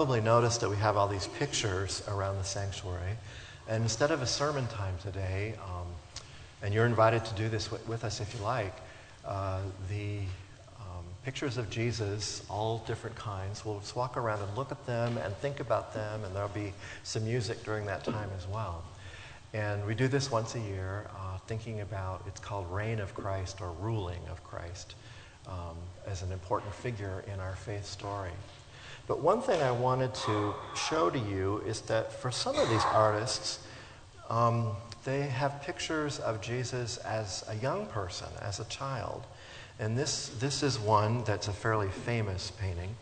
probably noticed that we have all these pictures around the sanctuary. And instead of a sermon time today, um, and you're invited to do this w- with us if you like, uh, the um, pictures of Jesus, all different kinds, we'll just walk around and look at them and think about them, and there'll be some music during that time as well. And we do this once a year, uh, thinking about it's called Reign of Christ or Ruling of Christ um, as an important figure in our faith story. But one thing I wanted to show to you is that for some of these artists, um, they have pictures of Jesus as a young person, as a child. And this, this is one that's a fairly famous painting.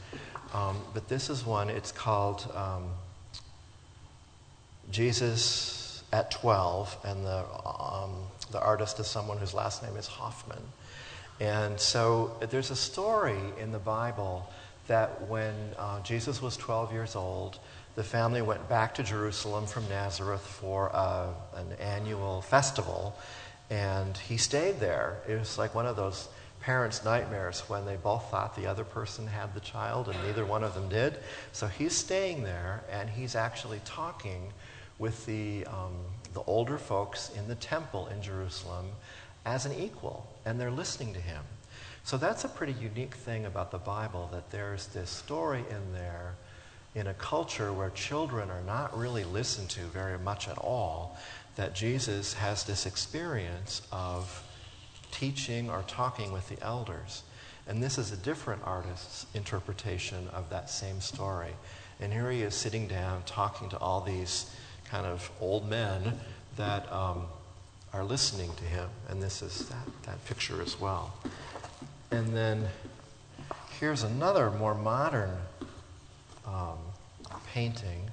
Um, but this is one, it's called um, Jesus at 12, and the, um, the artist is someone whose last name is Hofmann. And so there's a story in the Bible that when uh, Jesus was 12 years old, the family went back to Jerusalem from Nazareth for uh, an annual festival, and he stayed there. It was like one of those parents' nightmares when they both thought the other person had the child and neither one of them did. So he's staying there, and he's actually talking with the, um, the older folks in the temple in Jerusalem as an equal, and they're listening to him. So that's a pretty unique thing about the Bible that there's this story in there in a culture where children are not really listened to very much at all, that Jesus has this experience of teaching or talking with the elders. And this is a different artist's interpretation of that same story. And here he is sitting down talking to all these kind of old men that um, are listening to him. And this is that, that picture as well. And then here's another more modern um, painting.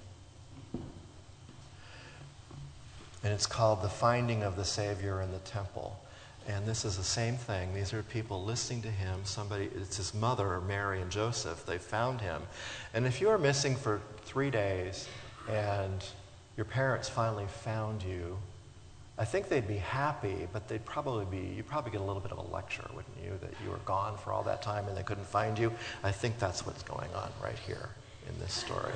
And it's called The Finding of the Savior in the Temple. And this is the same thing. These are people listening to him. Somebody, it's his mother, Mary and Joseph. They found him. And if you are missing for three days and your parents finally found you, I think they'd be happy, but they'd probably be, you'd probably get a little bit of a lecture, wouldn't you, that you were gone for all that time and they couldn't find you. I think that's what's going on right here in this story.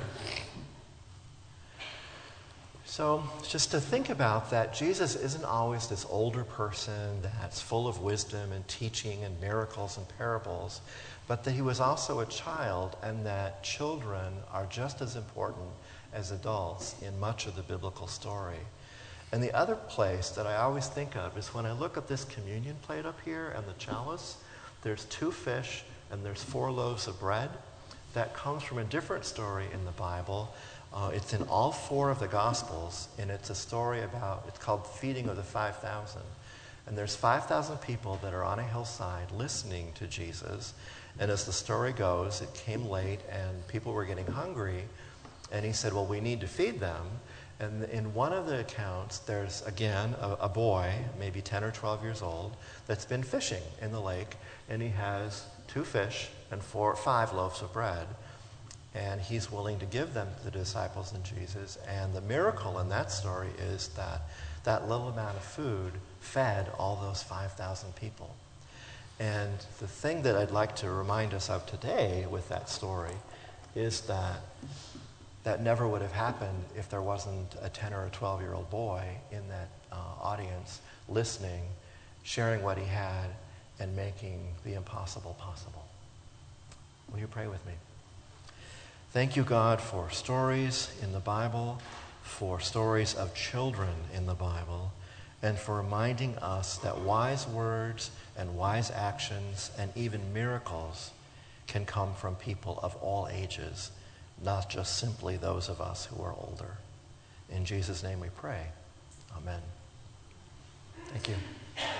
So, just to think about that, Jesus isn't always this older person that's full of wisdom and teaching and miracles and parables, but that he was also a child and that children are just as important as adults in much of the biblical story. And the other place that I always think of is when I look at this communion plate up here and the chalice, there's two fish and there's four loaves of bread. That comes from a different story in the Bible. Uh, it's in all four of the Gospels, and it's a story about, it's called Feeding of the 5,000. And there's 5,000 people that are on a hillside listening to Jesus. And as the story goes, it came late and people were getting hungry. And he said, Well, we need to feed them. And in one of the accounts, there's again a, a, boy, maybe 10 or 12 years old, that's been fishing in the lake, and he has two fish and four, five loaves of bread. And he's willing to give them to the disciples and Jesus. And the miracle in that story is that that little amount of food fed all those 5,000 people. And the thing that I'd like to remind us of today with that story is that that never would have happened if there wasn't a 10 or a 12 year old boy in that uh, audience listening, sharing what he had, and making the impossible possible. Will you pray with me? Thank you, God, for stories in the Bible, for stories of children in the Bible, and for reminding us that wise words and wise actions and even miracles can come from people of all ages not just simply those of us who are older. In Jesus' name we pray. Amen. Thank you.